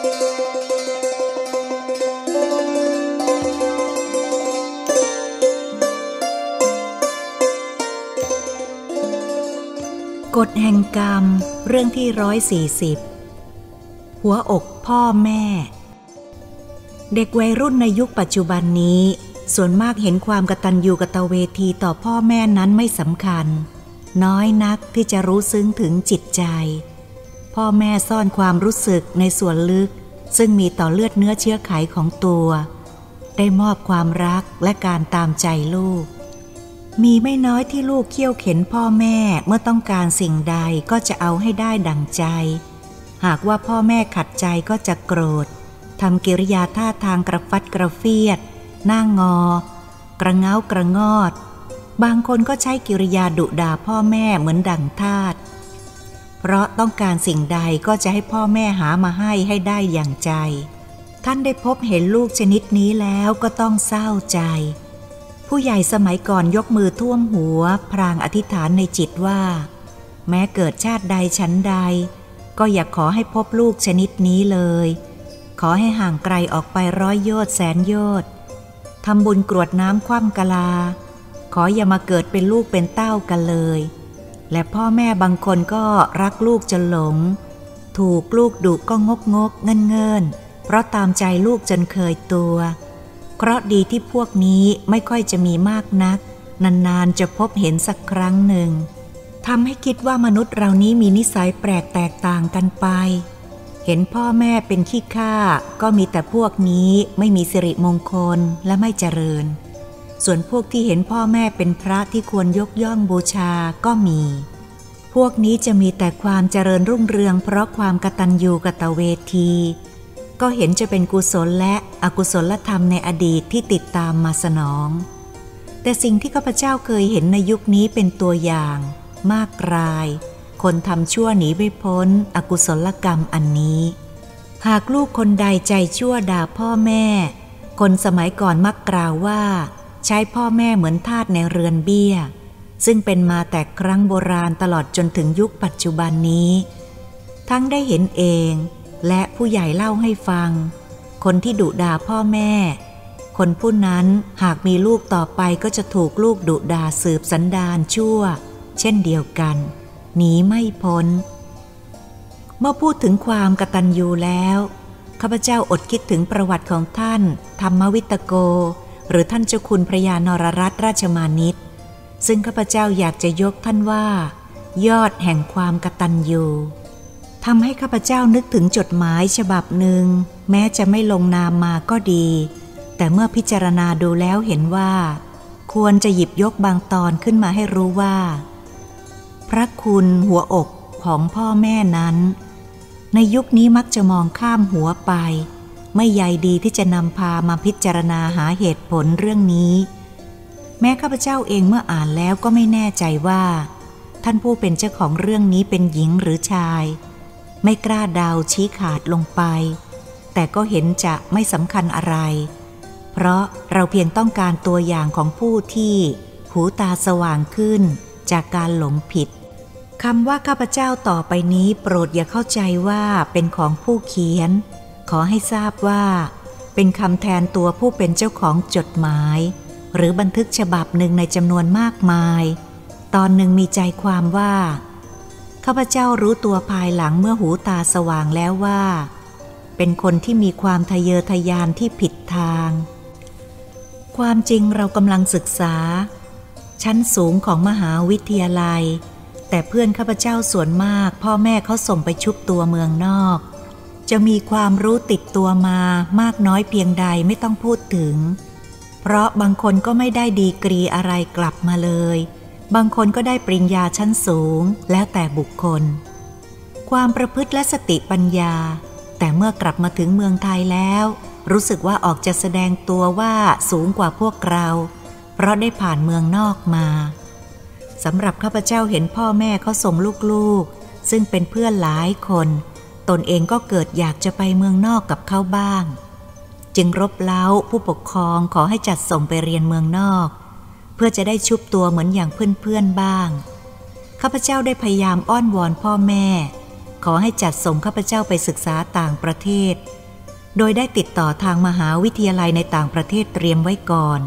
กฎแห่งกรรมเรื่องที่ร้อยสี่สิบหัวอกพ่อแม่ เด็กวัยรุ่นในยุคปัจจุบันนี้ ส่วนมากเห็นความกตัญญูกตเวทีต่อพ่อแม่นั้นไม่สำคัญ น้อยนักที่จะรู้ซึ้งถึงจิตใจ พ่อแม่ซ่อนความรู้สึกในส่วนลึก ซึ่งมีต่อเลือดเนื้อเชื้อไขของตัว ได้มอบความรักและการตามใจลูก มีไม่น้อยที่ลูกเคี่ยวเข็นพ่อแม่เมื่อต้องการสิ่งใดก็จะเอาให้ได้ดังใจ หากว่าพ่อแม่ขัดใจก็จะโกรธทำกิริยาท่าทางกระฟัดกระเฟียด หน้างอ กระเงากระงอด บางคนก็ใช้กิริยาดุด่าพ่อแม่เหมือนดังทาต เพราะต้องการสิ่งใดก็จะให้พ่อแม่หามาให้ให้ได้อย่างใจ ท่านได้พบเห็นลูกชนิดนี้แล้วก็ต้องเศร้าใจ ผู้ใหญ่สมัยก่อนยกมือท่วมหัว พรางอธิษฐานในจิตว่า แม้เกิดชาติใดชั้นใด ก็อย่าขอให้พบลูกชนิดนี้เลย ขอให้ห่างไกลออกไปร้อยโยชน์แสนโยชน์ทำบุญกรวดน้ำคว่ำกะลา ขออย่ามาเกิดเป็นลูกเป็นเต้ากันเลย และพ่อแม่บางคนก็รักลูกจนหลง ถูกลูกดุก็งกงกเงินเงินเพราะตามใจลูกจนเคยตัวเคราะดีที่พวกนี้ไม่ค่อยจะมีมากนัก นานๆจะพบเห็นสักครั้งหนึ่งทำให้คิดว่ามนุษย์เรานี้มีนิสัยแปลกแตกต่างกันไป เห็นพ่อแม่เป็นขี้ข้าก็มีแต่พวกนี้ไม่มีสิริมงคลและไม่เจริญ ส่วนพวกที่เห็นพ่อแม่เป็นพระที่ควรยกย่องบูชาก็มี พวกนี้จะมีแต่ความเจริญรุ่งเรืองเพราะความกตัญญูกตเวที ก็เห็นจะเป็นกุศลและอกุศลธรรมในอดีตที่ติดตามมาสนอง แต่สิ่งที่ข้าพเจ้าเคยเห็นในยุคนี้เป็นตัวอย่าง มากราย คนทำชั่วหนีไม่พ้น อกุศลกรรมอันนี้ หากลูกคนใดใจชั่วด่าพ่อแม่ คนสมัยก่อนมักกล่าวว่า ใช้พ่อแม่เหมือนทาสในเรือนเบี้ย ซึ่งเป็นมาแต่ครั้งโบราณตลอดจนถึงยุคปัจจุบันนี้ ทั้งได้เห็นเอง และผู้ใหญ่เล่าให้ฟัง คนที่ดุด่าพ่อแม่ คนผู้นั้นหากมีลูกต่อไปก็จะถูกลูกดุด่าสืบสันดานชั่ว เช่นเดียวกัน หนีไม่พ้น เมื่อพูดถึงความกตัญญูแล้วข้าพเจ้าอดคิดถึงประวัติของท่าน ธรรมวิตโก หรือท่านเจ้าคุณพระยานรรัตนราชมานิตซึ่งข้าพเจ้าอยากจะยกท่านว่า ยอดแห่งความกตัญญูทำให้ข้าพเจ้านึกถึงจดหมายฉบับหนึ่ง แม้จะไม่ลงนามมาก็ดี แต่เมื่อพิจารณาดูแล้วเห็นว่า ควรจะหยิบยกบางตอนขึ้นมาให้รู้ว่า พระคุณหัวอกของพ่อแม่นั้น ในยุคนี้มักจะมองข้ามหัวไป ไม่ใยดีที่จะนำพามาพิจารณาหาเหตุผลเรื่องนี้ แม้ข้าพเจ้าเองเมื่ออ่านแล้วก็ไม่แน่ใจว่า ท่านผู้เป็นเจ้าของเรื่องนี้เป็นหญิงหรือชาย ไม่กล้าเดาชี้ขาดลงไป แต่ก็เห็นจะไม่สำคัญอะไร เพราะเราเพียงต้องการตัวอย่างของผู้ที่หูตาสว่างขึ้นจากการหลงผิดคำว่าข้าพเจ้าต่อไปนี้โปรดอย่าเข้าใจว่าเป็นของผู้เขียน ขอให้ทราบว่า เป็นคำแทนตัวผู้เป็นเจ้าของจดหมาย หรือบันทึกฉบับหนึ่งในจำนวนมากมาย ตอนหนึ่งมีใจความว่าข้าพเจ้ารู้ตัวภายหลังเมื่อหูตาสว่างแล้วว่า เป็นคนที่มีความทะเยอทะยานที่ผิดทาง ความจริงเรากำลังศึกษา ชั้นสูงของมหาวิทยาลัย แต่เพื่อนข้าพเจ้าส่วนมาก พ่อแม่เขาส่งไปชุบตัวเมืองนอก จะมีความรู้ติดตัวมามากน้อยเพียงใดไม่ต้องพูดถึง เพราะบางคนก็ไม่ได้ดีกรีอะไรกลับมาเลย บางคนก็ได้ปริญญาชั้นสูงแล้วแต่บุคคล ความประพฤติและสติปัญญา แต่เมื่อกลับมาถึงเมืองไทยแล้ว รู้สึกว่าออกจะแสดงตัวว่าสูงกว่าพวกเรา เพราะได้ผ่านเมืองนอกมาสำหรับข้าพเจ้าเห็นพ่อแม่เขาส่งลูกๆ ซึ่งเป็นเพื่อนหลายคน ตนเองก็เกิดอยากจะไปเมืองนอกกับเขาบ้าง จึงรบเล้าผู้ปกครองขอให้จัดส่งไปเรียนเมืองนอก เพื่อจะได้ชุบตัวเหมือนอย่างเพื่อนๆบ้างข้าพเจ้าได้พยายามอ้อนวอนพ่อแม่ ขอให้จัดส่งข้าพเจ้าไปศึกษาต่างประเทศ โดยได้ติดต่อทางมหาวิทยาลัยในต่างประเทศเตรียมไว้ก่อน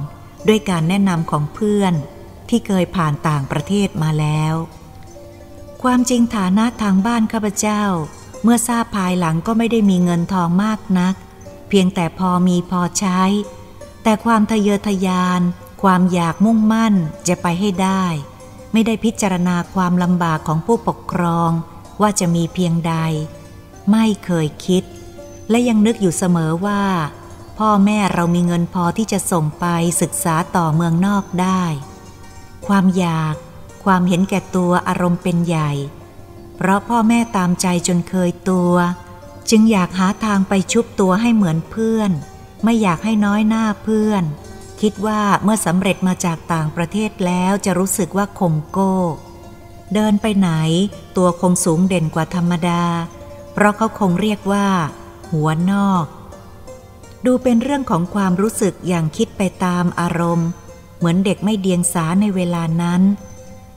ด้วยการแนะนำของเพื่อนที่เคยผ่านต่างประเทศมาแล้ว ความจริงฐานะทางบ้านข้าพเจ้า เมื่อทราบภายหลังก็ไม่ได้มีเงินทองมากนัก เพียงแต่พอมีพอใช้ แต่ความทะเยอทะยาน ความอยากมุ่งมั่นจะไปให้ได้ ไม่ได้พิจารณาความลำบากของผู้ปกครอง ว่าจะมีเพียงใด ไม่เคยคิด และยังนึกอยู่เสมอว่า พ่อแม่เรามีเงินพอที่จะส่งไปศึกษาต่อเมืองนอกได้ ความอยาก ความเห็นแก่ตัวอารมณ์เป็นใหญ่ เพราะพ่อแม่ตามใจจนเคยตัว จึงอยากหาทางไปชุบตัวให้เหมือนเพื่อน ไม่อยากให้น้อยหน้าเพื่อน คิดว่าเมื่อสำเร็จมาจากต่างประเทศแล้วจะรู้สึกว่าข่มโก้ เดินไปไหน ตัวคงสูงเด่นกว่าธรรมดา เพราะเขาคงเรียกว่า หัวนอก ดูเป็นเรื่องของความรู้สึกอย่างคิดไปตามอารมณ์ เหมือนเด็กไม่เดียงสาในเวลานั้น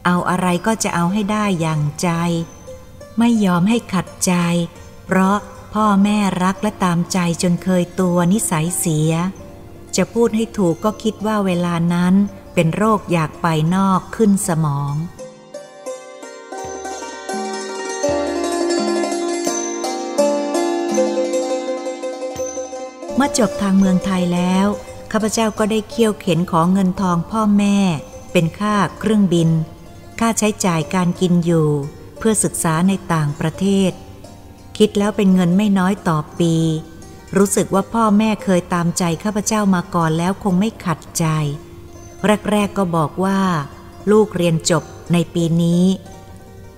เอาอะไรก็จะเอาให้ได้อย่างใจ ไม่ยอมให้ขัดใจ เพราะพ่อแม่รักและตามใจจนเคยตัวนิสัยเสีย จะพูดให้ถูกก็คิดว่าเวลานั้นเป็นโรคอยากไปนอกขึ้นสมองเมื่อจบทางเมืองไทยแล้ว ข้าพเจ้าก็ได้เคี่ยวเข็นของเงินทองพ่อแม่ เป็นค่าเครื่องบิน ค่าใช้จ่ายการกินอยู่ เพื่อศึกษาในต่างประเทศ คิดแล้วเป็นเงินไม่น้อยต่อปี รู้สึกว่าพ่อแม่เคยตามใจข้าพเจ้ามาก่อนแล้วคงไม่ขัดใจ แรกๆก็บอกว่า ลูกเรียนจบในปีนี้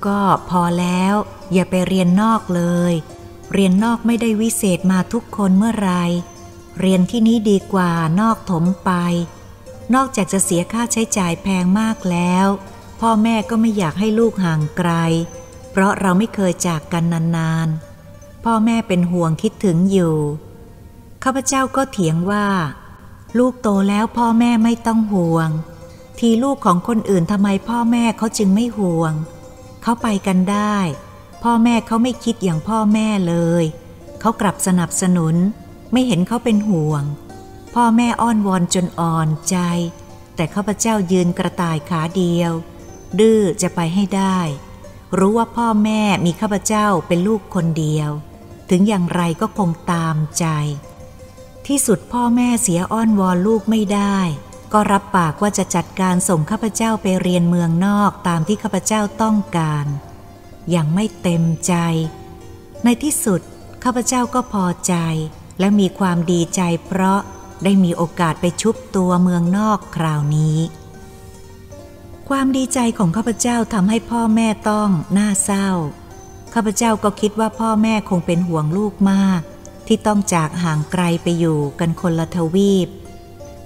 ก็พอแล้วอย่าไปเรียนนอกเลย เรียนนอกไม่ได้วิเศษมาทุกคนเมื่อไร เรียนที่นี้ดีกว่านอกถมไป นอกจากจะเสียค่าใช้จ่ายแพงมากแล้ว พ่อแม่ก็ไม่อยากให้ลูกห่างไกล เพราะเราไม่เคยจากกันนานๆ พ่อแม่เป็นห่วงคิดถึงอยู่ ข้าพเจ้าก็เถียงว่า ลูกโตแล้วพ่อแม่ไม่ต้องห่วง ทีลูกของคนอื่นทำไมพ่อแม่เขาจึงไม่ห่วง เขาไปกันได้ พ่อแม่เขาไม่คิดอย่างพ่อแม่เลย เขากลับสนับสนุน ไม่เห็นเขาเป็นห่วง พ่อแม่อ้อนวอนจนอ่อนใจ แต่ข้าพเจ้ายืนกระต่ายขาเดียว ดื้อจะไปให้ได้ รู้ว่าพ่อแม่มีข้าพเจ้าเป็นลูกคนเดียว ถึงอย่างไรก็คงตามใจ ที่สุดพ่อแม่เสียอ้อนวอนลูกไม่ได้ ก็รับปากว่าจะจัดการส่งข้าพเจ้าไปเรียนเมืองนอกตามที่ข้าพเจ้าต้องการ อย่างไม่เต็มใจ ในที่สุดข้าพเจ้าก็พอใจ และมีความดีใจเพราะได้มีโอกาสไปชุบตัวเมืองนอกคราวนี้ ความดีใจของข้าพเจ้าทำให้พ่อแม่ต้องน่าเศร้า ข้าพเจ้าก็คิดว่าพ่อแม่คงเป็นห่วงลูกมาก ที่ต้องจากห่างไกลไปอยู่กันคนละทวีป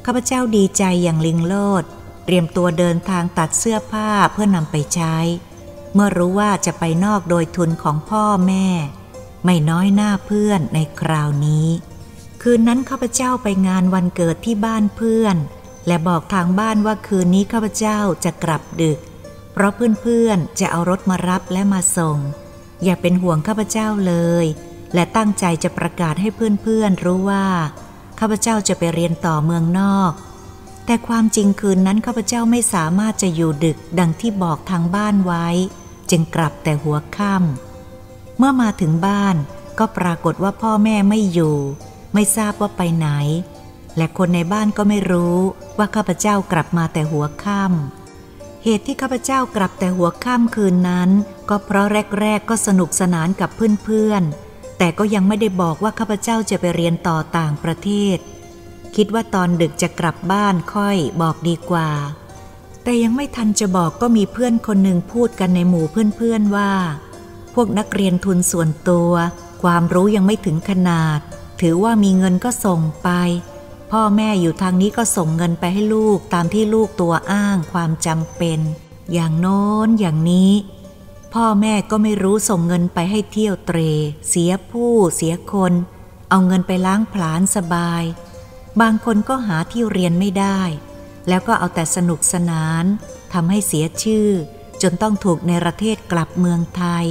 ข้าพเจ้าดีใจอย่างลิงโลด เตรียมตัวเดินทางตัดเสื้อผ้าเพื่อนำไปใช้ เมื่อรู้ว่าจะไปนอกโดยทุนของพ่อแม่ ไม่น้อยหน้าเพื่อนในคราวนี้ คืนนั้นข้าพเจ้าไปงานวันเกิดที่บ้านเพื่อน และบอกทางบ้านว่าคืนนี้ข้าพเจ้าจะกลับดึก เพราะเพื่อนๆจะเอารถมารับและมาส่ง อย่าเป็นห่วงข้าพเจ้าเลย และตั้งใจจะประกาศให้เพื่อนๆรู้ว่าข้าพเจ้าจะไปเรียนต่อเมืองนอก แต่ความจริงคืนนั้นข้าพเจ้าไม่สามารถจะอยู่ดึกดังที่บอกทางบ้านไว้ จึงกลับแต่หัวค่ำเมื่อมาถึงบ้านก็ปรากฏว่าพ่อแม่ไม่อยู่ ไม่ทราบว่าไปไหน และคนในบ้านก็ไม่รู้ว่าข้าพเจ้ากลับมาแต่หัวค่ำเหตุที่ข้าพเจ้ากลับแต่หัวค่ำคืนนั้น ก็เพราะแรกๆก็สนุกสนานกับเพื่อนๆ แต่ก็ยังไม่ได้บอกว่าข้าพเจ้าจะไปเรียนต่อต่างประเทศ คิดว่าตอนดึกจะกลับบ้านค่อยบอกดีกว่า แต่ยังไม่ทันจะบอกก็มีเพื่อนคนหนึ่งพูดกันในหมู่เพื่อนๆว่า พวกนักเรียนทุนส่วนตัว ความรู้ยังไม่ถึงขนาด ถือว่ามีเงินก็ส่งไป พ่อแม่อยู่ทางนี้ก็ส่งเงินไปให้ลูกตามที่ลูกตัวอ้างความจำเป็น อย่างโน้นอย่างนี้ พ่อแม่ก็ไม่รู้ส่งเงินไปให้เที่ยวเตร เสียผู้เสียคน เอาเงินไปล้างผลาญสบาย บางคนก็หาที่เรียนไม่ได้ แล้วก็เอาแต่สนุกสนานทำให้เสียชื่อ จนต้องถูกในประเทศกลับเมืองไทย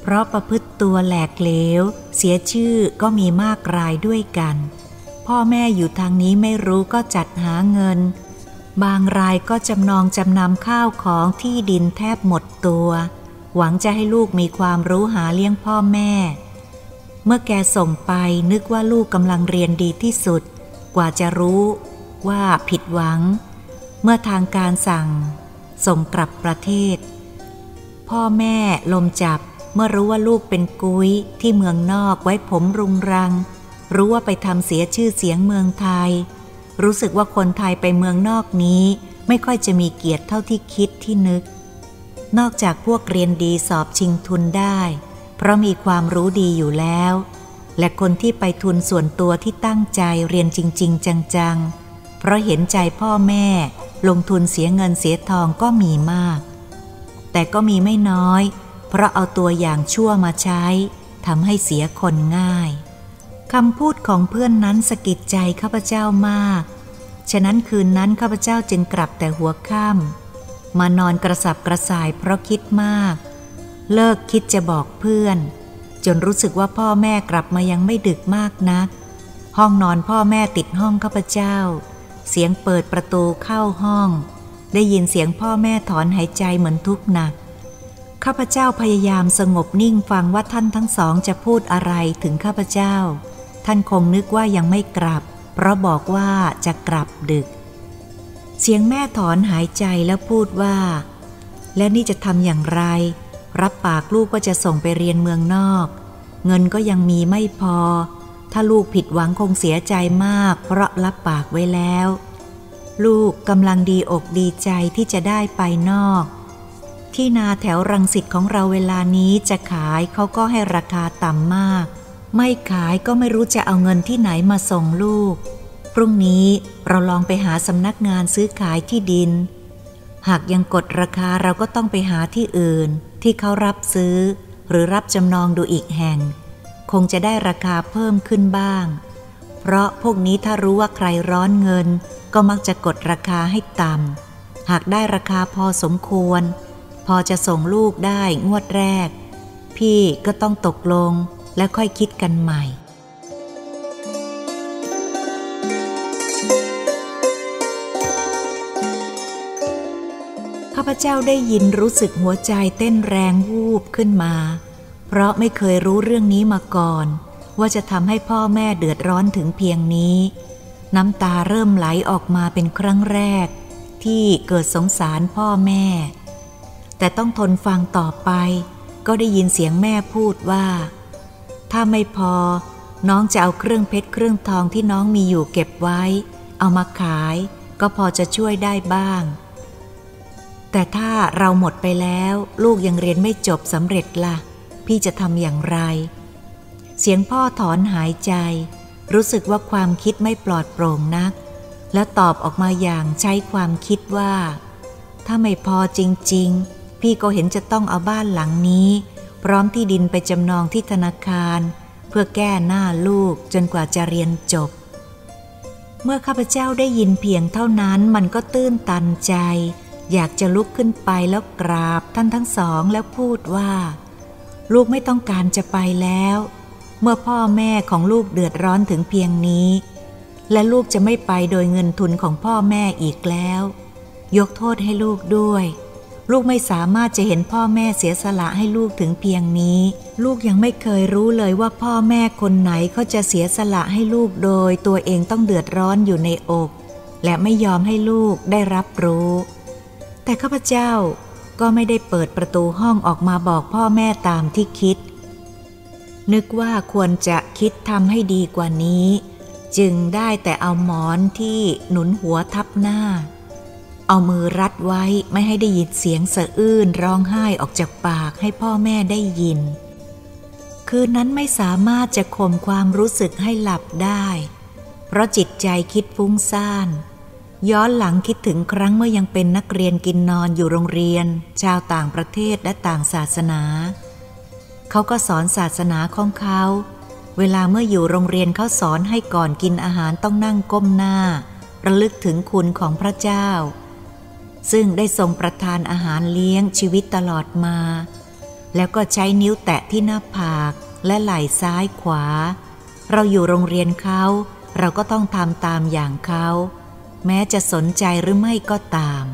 เพราะประพฤติตัวแหลกเหลว เสียชื่อก็มีมากรายด้วยกัน พ่อแม่อยู่ทางนี้ไม่รู้ก็จัดหาเงิน บางรายก็จำนองจำนำข้าวของที่ดินแทบหมดตัว หวังจะให้ลูกมีความรู้หาเลี้ยงพ่อแม่ เมื่อแกส่งไปนึกว่าลูกกำลังเรียนดีที่สุด กว่าจะรู้ว่าผิดหวัง เมื่อทางการสั่ง ส่งกลับประเทศ พ่อแม่ลมจับเมื่อรู้ว่าลูกเป็นกุ้ยที่เมืองนอกไว้ผมรุงรัง รู้ว่าไปทำเสียชื่อเสียงเมืองไทย รู้สึกว่าคนไทยไปเมืองนอกนี้ ไม่ค่อยจะมีเกียรติเท่าที่คิดที่นึก นอกจากพวกเรียนดีสอบชิงทุนได้ เพราะมีความรู้ดีอยู่แล้ว และคนที่ไปทุนส่วนตัวที่ตั้งใจเรียนจริง ๆ จังๆ เพราะเห็นใจพ่อแม่ ลงทุนเสียเงินเสียทองก็มีมาก แต่ก็มีไม่น้อย เพราะเอาตัวอย่างชั่วมาใช้ทำให้เสียคนง่าย คำพูดของเพื่อนนั้นสะกิดใจข้าพเจ้ามาก ฉะนั้นคืนนั้นข้าพเจ้าจึงกลับแต่หัวค่ำมานอนกระสับกระส่ายเพราะคิดมาก เลิกคิดจะบอกเพื่อน จนรู้สึกว่าพ่อแม่กลับมายังไม่ดึกมากนัก ห้องนอนพ่อแม่ติดห้องข้าพเจ้า เสียงเปิดประตูเข้าห้อง ได้ยินเสียงพ่อแม่ถอนหายใจเหมือนทุกข์หนักข้าพเจ้าพยายามสงบนิ่งฟังว่าท่านทั้งสองจะพูดอะไรถึงข้าพเจ้า ท่านคงนึกว่ายังไม่กลับ เพราะบอกว่าจะกลับดึก เสียงแม่ถอนหายใจแล้วพูดว่า แล้วนี่จะทำอย่างไร รับปากลูกก็จะส่งไปเรียนเมืองนอก เงินก็ยังมีไม่พอ ถ้าลูกผิดหวังคงเสียใจมาก เพราะรับปากไว้แล้ว ลูกกำลังดีอกดีใจที่จะได้ไปนอกที่นาแถวรังสิตของเราเวลานี้จะขายเขาก็ให้ราคาต่ำมาก ไม่ขายก็ไม่รู้จะเอาเงินที่ไหนมาส่งลูก พรุ่งนี้เราลองไปหาสำนักงานซื้อขายที่ดิน หากยังกดราคาเราก็ต้องไปหาที่อื่น ที่เขารับซื้อ หรือรับจำนองดูอีกแห่ง คงจะได้ราคาเพิ่มขึ้นบ้าง เพราะพวกนี้ถ้ารู้ว่าใครร้อนเงิน ก็มักจะกดราคาให้ต่ำหากได้ราคาพอสมควร พอจะส่งลูกได้งวดแรก พี่ก็ต้องตกลง แล้วค่อยคิดกันใหม่ ข้าพเจ้าได้ยินรู้สึกหัวใจเต้นแรงวูบขึ้นมา เพราะไม่เคยรู้เรื่องนี้มาก่อน ว่าจะทำให้พ่อแม่เดือดร้อนถึงเพียงนี้ น้ำตาเริ่มไหลออกมาเป็นครั้งแรก ที่เกิดสงสารพ่อแม่ แต่ต้องทนฟังต่อไป ก็ได้ยินเสียงแม่พูดว่า ถ้าไม่พอ น้องจะเอาเครื่องเพชรเครื่องทองที่น้องมีอยู่เก็บไว้ เอามาขาย ก็พอจะช่วยได้บ้าง แต่ถ้าเราหมดไปแล้ว ลูกยังเรียนไม่จบสำเร็จละ่ะ พี่จะทำอย่างไร เสียงพ่อถอนหายใจ รู้สึกว่าความคิดไม่ปลอดโปร่งนัก และตอบออกมาอย่างใช้ความคิดว่า ถ้าไม่พอจริง ๆ พี่ก็เห็นจะต้องเอาบ้านหลังนี้ พร้อมที่ดินไปจำนองที่ธนาคาร เพื่อแก้หน้าลูกจนกว่าจะเรียนจบ เมื่อข้าพเจ้าได้ยินเพียงเท่านั้นมันก็ตื้นตันใจ อยากจะลุกขึ้นไปแล้วกราบท่านทั้งสองแล้วพูดว่า ลูกไม่ต้องการจะไปแล้ว เมื่อพ่อแม่ของลูกเดือดร้อนถึงเพียงนี้ และลูกจะไม่ไปโดยเงินทุนของพ่อแม่อีกแล้ว ยกโทษให้ลูกด้วย ลูกไม่สามารถจะเห็นพ่อแม่เสียสละให้ลูกถึงเพียงนี้ ลูกยังไม่เคยรู้เลยว่าพ่อแม่คนไหนเขาจะเสียสละให้ลูกโดย ตัวเองต้องเดือดร้อนอยู่ในอก และไม่ยอมให้ลูกได้รับรู้ แต่ข้าพเจ้าก็ไม่ได้เปิดประตูห้องออกมาบอกพ่อแม่ตามที่คิด นึกว่าควรจะคิดทำให้ดีกว่านี้ จึงได้แต่เอาหมอนที่หนุนหัวทับหน้า เอามือรัดไว้ไม่ให้ได้ยินเสียงสะอื้นร้องไห้ออกจากปากให้พ่อแม่ได้ยิน คืนนั้นไม่สามารถจะข่มความรู้สึกให้หลับได้ เพราะจิตใจคิดฟุ้งซ่าน ย้อนหลังคิดถึงครั้งเมื่อยังเป็นนักเรียนกินนอนอยู่โรงเรียน ชาวต่างประเทศและต่างศาสนา เขาก็สอนศาสนาของเขา เวลาเมื่ออยู่โรงเรียนเขาสอนให้ก่อนกินอาหารต้องนั่งก้มหน้า ระลึกถึงคุณของพระเจ้า ซึ่งได้ทรงประทานอาหารเลี้ยงชีวิตตลอดมา แล้วก็ใช้นิ้วแตะที่หน้าผากและไหล่ซ้ายขวา เราอยู่โรงเรียนเขา เราก็ต้องทำตามอย่างเขา แม้จะสนใจหรือไม่ก็ตาม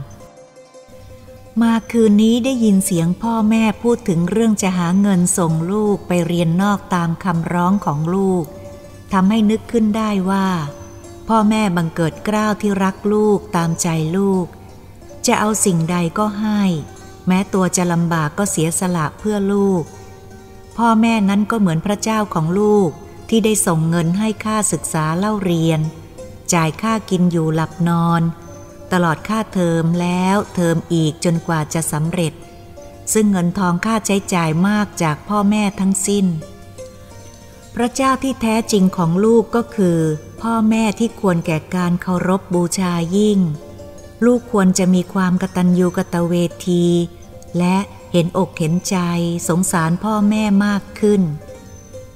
มาคืนนี้ได้ยินเสียงพ่อแม่พูดถึงเรื่องจะหาเงินส่งลูกไปเรียนนอกตามคำร้องของลูกทำให้นึกขึ้นได้ว่า พ่อแม่บังเกิดกล้าวที่รักลูกตามใจลูก จะเอาสิ่งใดก็ให้ แม้ตัวจะลำบากก็เสียสละเพื่อลูก พ่อแม่นั้นก็เหมือนพระเจ้าของลูกที่ได้ส่งเงินให้ค่าศึกษาเล่าเรียน จ่ายค่ากินอยู่หลับนอน ตลอดค่าเทอมแล้วเทอมอีกจนกว่าจะสำเร็จ ซึ่งเงินทองค่าใช้จ่ายมากจากพ่อแม่ทั้งสิ้น พระเจ้าที่แท้จริงของลูกก็คือ พ่อแม่ที่ควรแก่การเคารพบบูชายิ่ง ลูกควรจะมีความกตัญญูกตเวที และเห็นอกเห็นใจสงสารพ่อแม่มากขึ้น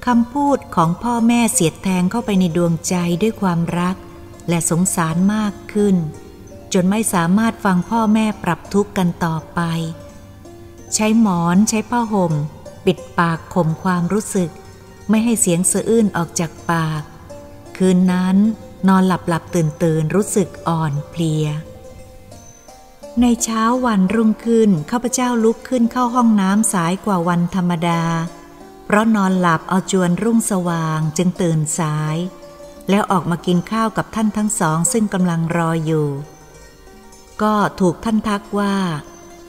คำพูดของพ่อแม่เสียดแทงเข้าไปในดวงใจด้วยความรัก และสงสารมากขึ้น จนไม่สามารถฟังพ่อแม่ปรับทุกข์กันต่อไป ใช้หมอนใช้ผ้าห่ม ปิดปากข่มความรู้สึก ไม่ให้เสียงสะอื้นออกจากปาก คืนนั้นนอนหลับหลับตื่นตื่นรู้สึกอ่อนเพลีย ในเช้าวันรุ่งขึ้นข้าพเจ้าลุกขึ้นเข้าห้องน้ำสายกว่าวันธรรมดา เพราะนอนหลับเอาจวนรุ่งสว่างจึงตื่นสาย แล้วออกมากินข้าวกับท่านทั้งสองซึ่งกำลังรออยู่ ก็ถูกท่านทักว่า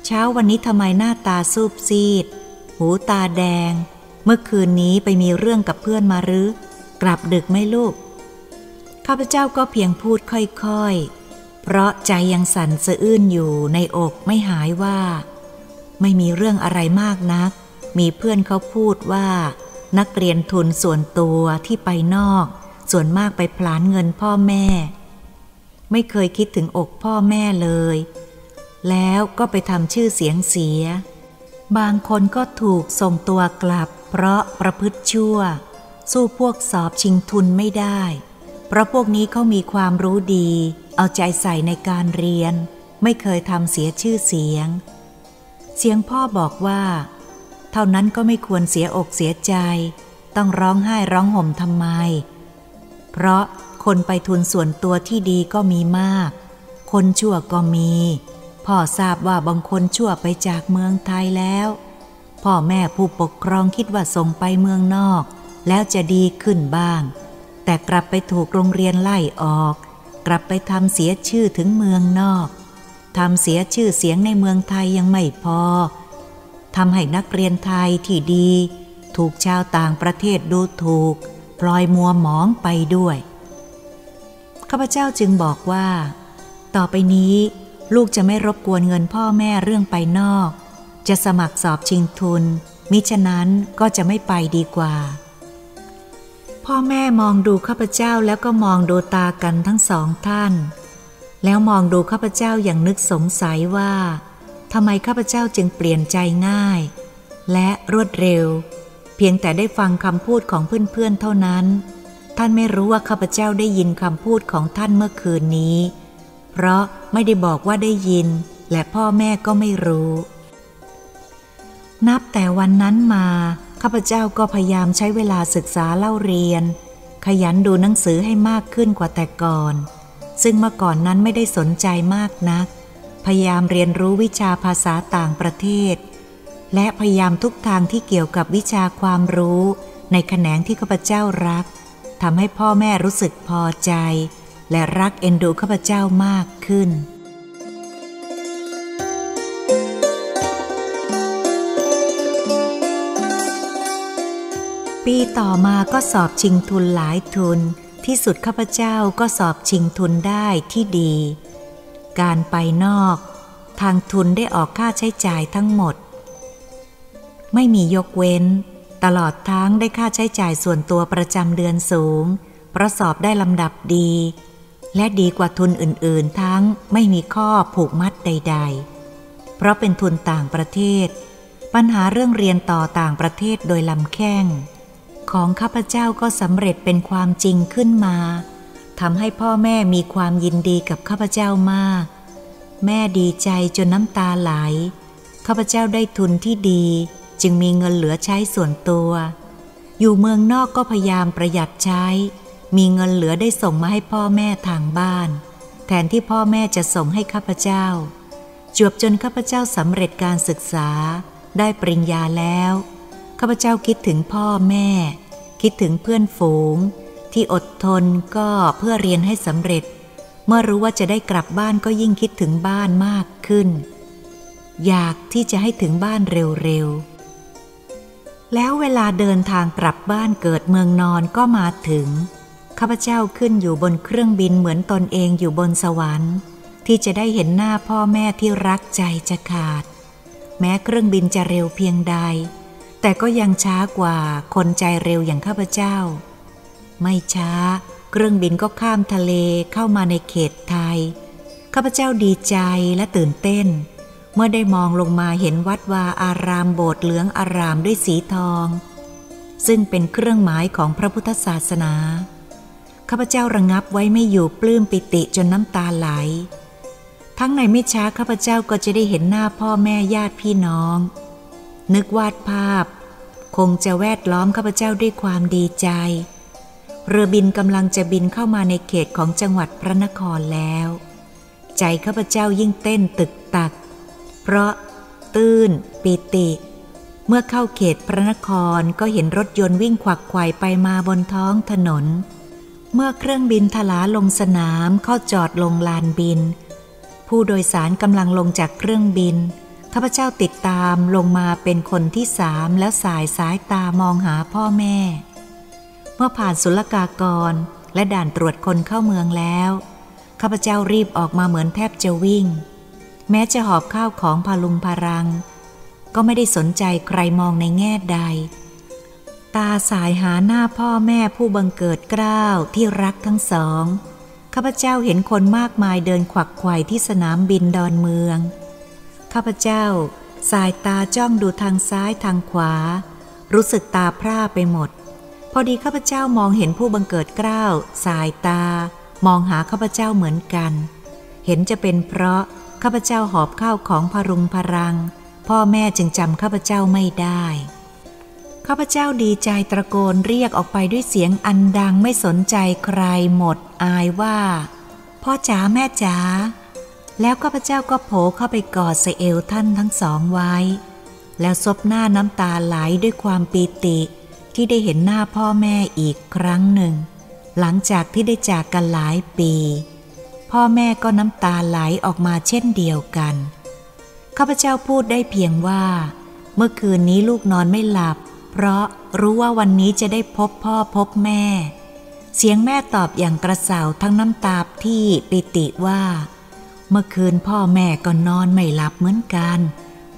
เช้าวันนี้ทำไมหน้าตาซูบซีด หูตาแดง เมื่อคืนนี้ไปมีเรื่องกับเพื่อนมาหรือกลับดึกไม่ลูกข้าพเจ้าก็เพียงพูดค่อย เพราะใจยังสั่นสะอื้นอยู่ในอกไม่หายว่า ไม่มีเรื่องอะไรมากนัก มีเพื่อนเขาพูดว่า นักเรียนทุนส่วนตัวที่ไปนอก ส่วนมากไปพลานเงินพ่อแม่ ไม่เคยคิดถึงอกพ่อแม่เลย แล้วก็ไปทำชื่อเสียงเสีย บางคนก็ถูกส่งตัวกลับ เพราะประพฤติชั่ว สู้พวกสอบชิงทุนไม่ได้ เพราะพวกนี้เขามีความรู้ดี เอาใจใส่ในการเรียน ไม่เคยทำเสียชื่อเสียง เสียงพ่อบอกว่า เท่านั้นก็ไม่ควรเสียอกเสียใจ ต้องร้องไห้ร้องห่มทำไม เพราะคนไปทุนส่วนตัวที่ดีก็มีมาก คนชั่วก็มี พ่อทราบว่าบางคนชั่วไปจากเมืองไทยแล้ว พ่อแม่ผู้ปกครองคิดว่าส่งไปเมืองนอก แล้วจะดีขึ้นบ้าง แต่กลับไปถูกโรงเรียนไล่ออก กลับไปทำเสียชื่อถึงเมืองนอกทำเสียชื่อเสียงในเมืองไทยยังไม่พอทำให้นักเรียนไทยที่ดี ถูกชาวต่างประเทศดูถูกพลอยมัวหมองไปด้วยข้าพเจ้าจึงบอกว่า ต่อไปนี้ลูกจะไม่รบกวนเงินพ่อแม่เรื่องไปนอก จะสมัครสอบชิงทุน มิฉะนั้นก็จะไม่ไปดีกว่า พ่อแม่มองดูข้าพเจ้าแล้วก็มองดูตากันทั้งสองท่าน แล้วมองดูข้าพเจ้าอย่างนึกสงสัยว่าทำไมข้าพเจ้าจึงเปลี่ยนใจง่าย และรวดเร็ว เพียงแต่ได้ฟังคำพูดของเพื่อนๆเท่านั้น ท่านไม่รู้ว่าข้าพเจ้าได้ยินคำพูดของท่านเมื่อคืนนี้ เพราะไม่ได้บอกว่าได้ยิน และพ่อแม่ก็ไม่รู้ นับแต่วันนั้นมา ข้าพเจ้าก็พยายามใช้เวลาศึกษาเล่าเรียน ขยันดูหนังสือให้มากขึ้นกว่าแต่ก่อน ซึ่งเมื่อก่อนนั้นไม่ได้สนใจมากนัก พยายามเรียนรู้วิชาภาษาต่างประเทศ และพยายามทุกทางที่เกี่ยวกับวิชาความรู้ในแขนงที่ข้าพเจ้ารักทำให้พ่อแม่รู้สึกพอใจ และรักเอ็นดูข้าพเจ้ามากขึ้น ปีต่อมาก็สอบชิงทุนหลายทุน ที่สุดข้าพเจ้าก็สอบชิงทุนได้ที่ดี การไปนอก ทางทุนได้ออกค่าใช้จ่ายทั้งหมด ไม่มียกเว้น ตลอดทั้งได้ค่าใช้จ่ายส่วนตัวประจำเดือนสูงเพระสอบได้ลำดับดี และดีกว่าทุนอื่นๆ ทั้งไม่มีข้อผูกมัดใด ๆ เพราะเป็นทุนต่างประเทศ ปัญหาเรื่องเรียนต่อต่างประเทศโดยลำแข้ง ของข้าพเจ้าก็สำเร็จเป็นความจริงขึ้นมาทำให้พ่อแม่มีความยินดีกับข้าพเจ้ามาก แม่ดีใจจนน้ำตาไหล ข้าพเจ้าได้ทุนที่ดี จึงมีเงินเหลือใช้ส่วนตัว อยู่เมืองนอกก็พยายามประหยัดใช้ มีเงินเหลือได้ส่งมาให้พ่อแม่ทางบ้าน แทนที่พ่อแม่จะส่งให้ข้าพเจ้า จวบจนข้าพเจ้าสำเร็จการศึกษา ได้ปริญญาแล้ว ข้าพเจ้าคิดถึงพ่อแม่ คิดถึงเพื่อนฝูง ที่อดทนก็เพื่อเรียนให้สำเร็จ เมื่อรู้ว่าจะได้กลับบ้านก็ยิ่งคิดถึงบ้านมากขึ้น อยากที่จะให้ถึงบ้านเร็วๆ แล้วเวลาเดินทางกลับบ้านเกิดเมืองนอนก็มาถึง ข้าพเจ้าขึ้นอยู่บนเครื่องบินเหมือนตนเองอยู่บนสวรรค์ ที่จะได้เห็นหน้าพ่อแม่ที่รักใจจะขาด แม้เครื่องบินจะเร็วเพียงใด แต่ก็ยังช้ากว่าคนใจเร็วอย่างข้าพเจ้า ไม่ช้า เครื่องบินก็ข้ามทะเลเข้ามาในเขตไทย ข้าพเจ้าดีใจและตื่นเต้น เมื่อได้มองลงมาเห็นวัดวาอารามโบสถ์เหลืองอารามด้วยสีทอง ซึ่งเป็นเครื่องหมายของพระพุทธศาสนา ข้าพเจ้าระงงับไว้ไม่อยู่ปลื้มปิติจนน้ำตาไหล ทั้งในไม่ช้าข้าพเจ้าก็จะได้เห็นหน้าพ่อแม่ญาติพี่น้อง นึกวาดภาพ คงจะแวดล้อมข้าพเจ้าด้วยความดีใจ เรือบินกำลังจะบินเข้ามาในเขตของจังหวัดพระนครแล้ว ใจข้าพเจ้ายิ่งเต้นตึกตัก เพราะตื้น ปิติ เมื่อเข้าเขตพระนครก็เห็นรถยนต์วิ่งขวักไขว่ไปมาบนท้องถนน เมื่อเครื่องบินทลาลงสนามเข้าจอดลงลานบิน ผู้โดยสารกำลังลงจากเครื่องบิน ข้าพเจ้าติดตามลงมาเป็นคนที่สามแล้วสายสายตามองหาพ่อแม่ เมื่อผ่านศุลกากรและด่านตรวจคนเข้าเมืองแล้ว ข้าพเจ้ารีบออกมาเหมือนแทบจะวิ่ง แม้จะหอบข้าวของพาลุงพารัง ก็ไม่ได้สนใจใครมองในแง่ใด ตาสายหาหน้าพ่อแม่ผู้บังเกิดเกล้าวที่รักทั้งสอง ข้าพเจ้าเห็นคนมากมายเดินขวักไขว่ที่สนามบินดอนเมือง ข้าพเจ้า สายตาจ้องดูทางซ้ายทางขวา รู้สึกตาพร่าไปหมด พอดีข้าพเจ้ามองเห็นผู้บังเกิดเกล้าว สายตา มองหาข้าพเจ้าเหมือนกัน เห็นจะเป็นเพราะข้าพเจ้าหอบข้าวของพรุงพรัง พ่อแม่จึงจำข้าพเจ้าไม่ได้ข้าพเจ้าดีใจตะโกนเรียกออกไปด้วยเสียงอันดังไม่สนใจใครหมดอายว่า พ่อจ๋าแม่จ๋า แล้วข้าพเจ้าก็โผล่เข้าไปกอดใส่เอวท่านทั้งสองไว้ แล้วซบหน้าน้ำตาไหลด้วยความปีติที่ได้เห็นหน้าพ่อแม่อีกครั้งหนึ่ง หลังจากที่ได้จากกันหลายปี พ่อแม่ก็น้ำตาไหลออกมาเช่นเดียวกัน ข้าพเจ้าพูดได้เพียงว่า เมื่อคืนนี้ลูกนอนไม่หลับ เพราะรู้ว่าวันนี้จะได้พบพ่อพบแม่ เสียงแม่ตอบอย่างกระเสาทั้งน้ำตาที่ปิติว่า เมื่อคืนพ่อแม่ก็นอนไม่หลับเหมือนกัน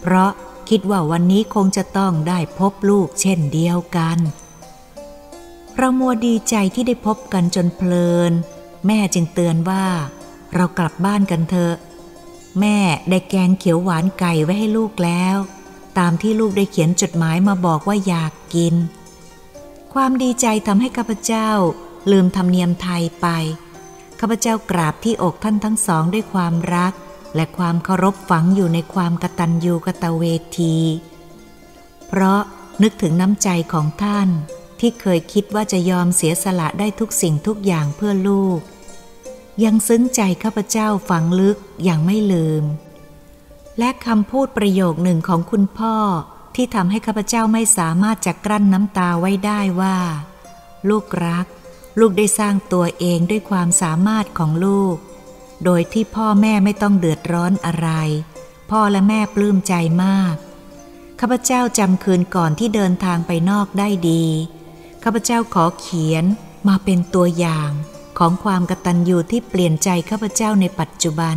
เพราะคิดว่าวันนี้คงจะต้องได้พบลูกเช่นเดียวกัน เรามัวดีใจที่ได้พบกันจนเพลิน แม่จึงเตือนว่า เรากลับบ้านกันเถอะ แม่ได้แกงเขียวหวานไก่ไว้ให้ลูกแล้ว ตามที่ลูกได้เขียนจดหมายมาบอกว่าอยากกิน ความดีใจทำให้ข้าพเจ้าลืมธรรมเนียมไทยไป ข้าพเจ้ากราบที่อกท่านทั้งสองด้วยความรัก และความเคารพฝังอยู่ในความกตัญญูกตเวที เพราะนึกถึงน้ำใจของท่าน ที่เคยคิดว่าจะยอมเสียสละได้ทุกสิ่งทุกอย่างเพื่อลูก ยังซึ้งใจข้าพเจ้าฝังลึกอย่างไม่ลืม และคำพูดประโยคหนึ่งของคุณพ่อที่ทำให้ข้าพเจ้าไม่สามารถจะกลั้นน้ำตาไว้ได้ว่า ลูกรัก ลูกได้สร้างตัวเองด้วยความสามารถของลูก โดยที่พ่อแม่ไม่ต้องเดือดร้อนอะไร พ่อและแม่ปลื้มใจมาก ข้าพเจ้าจำคืนก่อนที่เดินทางไปนอกได้ดี ข้าพเจ้าขอเขียนมาเป็นตัวอย่างของความกตัญญูที่เปลี่ยนใจข้าพเจ้าในปัจจุบัน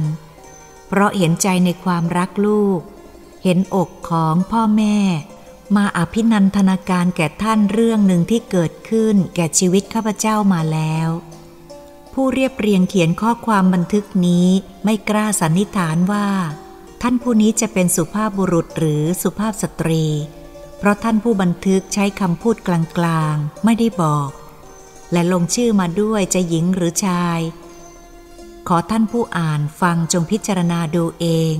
เพราะเห็นใจในความรักลูก เห็นอกของพ่อแม่ มาอภินันทนาการแก่ท่านเรื่องหนึ่งที่เกิดขึ้นแก่ชีวิตข้าพเจ้ามาแล้ว ผู้เรียบเรียงเขียนข้อความบันทึกนี้ไม่กล้าสันนิษฐานว่า ท่านผู้นี้จะเป็นสุภาพบุรุษหรือสุภาพสตรี เพราะท่านผู้บันทึกใช้คำพูดกลางๆ ไม่ได้บอก และลงชื่อมาด้วยจะหญิงหรือชาย ขอท่านผู้อ่านฟังจงพิจารณาดูเอง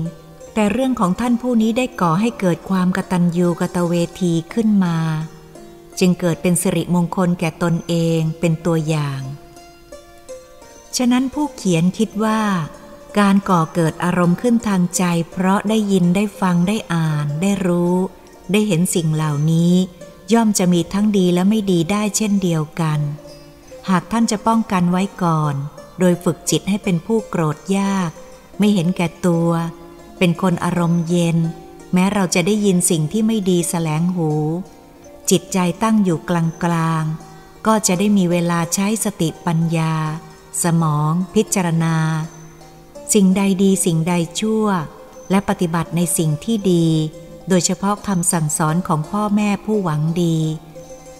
แต่เรื่องของท่านผู้นี้ได้ก่อให้เกิดความกตัญญูกตเวทีขึ้นมา จึงเกิดเป็นสิริมงคลแก่ตนเองเป็นตัวอย่าง ฉะนั้นผู้เขียนคิดว่า การก่อเกิดอารมณ์ขึ้นทางใจ เพราะได้ยินได้ฟังได้อ่าน ได้รู้ ได้เห็นสิ่งเหล่านี้ ย่อมจะมีทั้งดีและไม่ดีได้เช่นเดียวกัน หากท่านจะป้องกันไว้ก่อน โดยฝึกจิตให้เป็นผู้โกรธยาก ไม่เห็นแก่ตัว เป็นคนอารมณ์เย็น แม้เราจะได้ยินสิ่งที่ไม่ดีแสลงหู จิตใจตั้งอยู่กลางๆก็จะได้มีเวลาใช้สติปัญญา สมอง พิจารณา สิ่งใดดีสิ่งใดชั่ว และปฏิบัติในสิ่งที่ดี โดยเฉพาะคำสั่งสอนของพ่อแม่ผู้หวังดี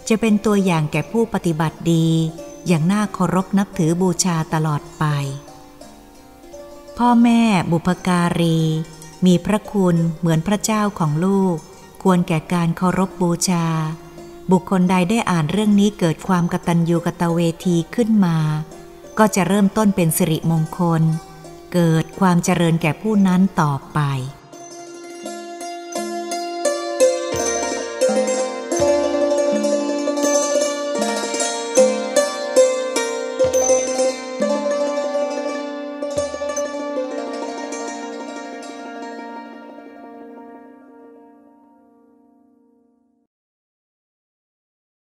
จะเป็นตัวอย่างแก่ผู้ปฏิบัติดี อย่างน่าเคารพนับถือบูชาตลอดไป พ่อแม่บุพการี มีพระคุณเหมือนพระเจ้าของลูก ควรแก่การเคารพบูชา บุคคลใดได้อ่านเรื่องนี้เกิดความกตัญญูกตเวทีขึ้นมา ก็จะเริ่มต้นเป็นสิริมงคล เกิดความเจริญแก่ผู้นั้นต่อไป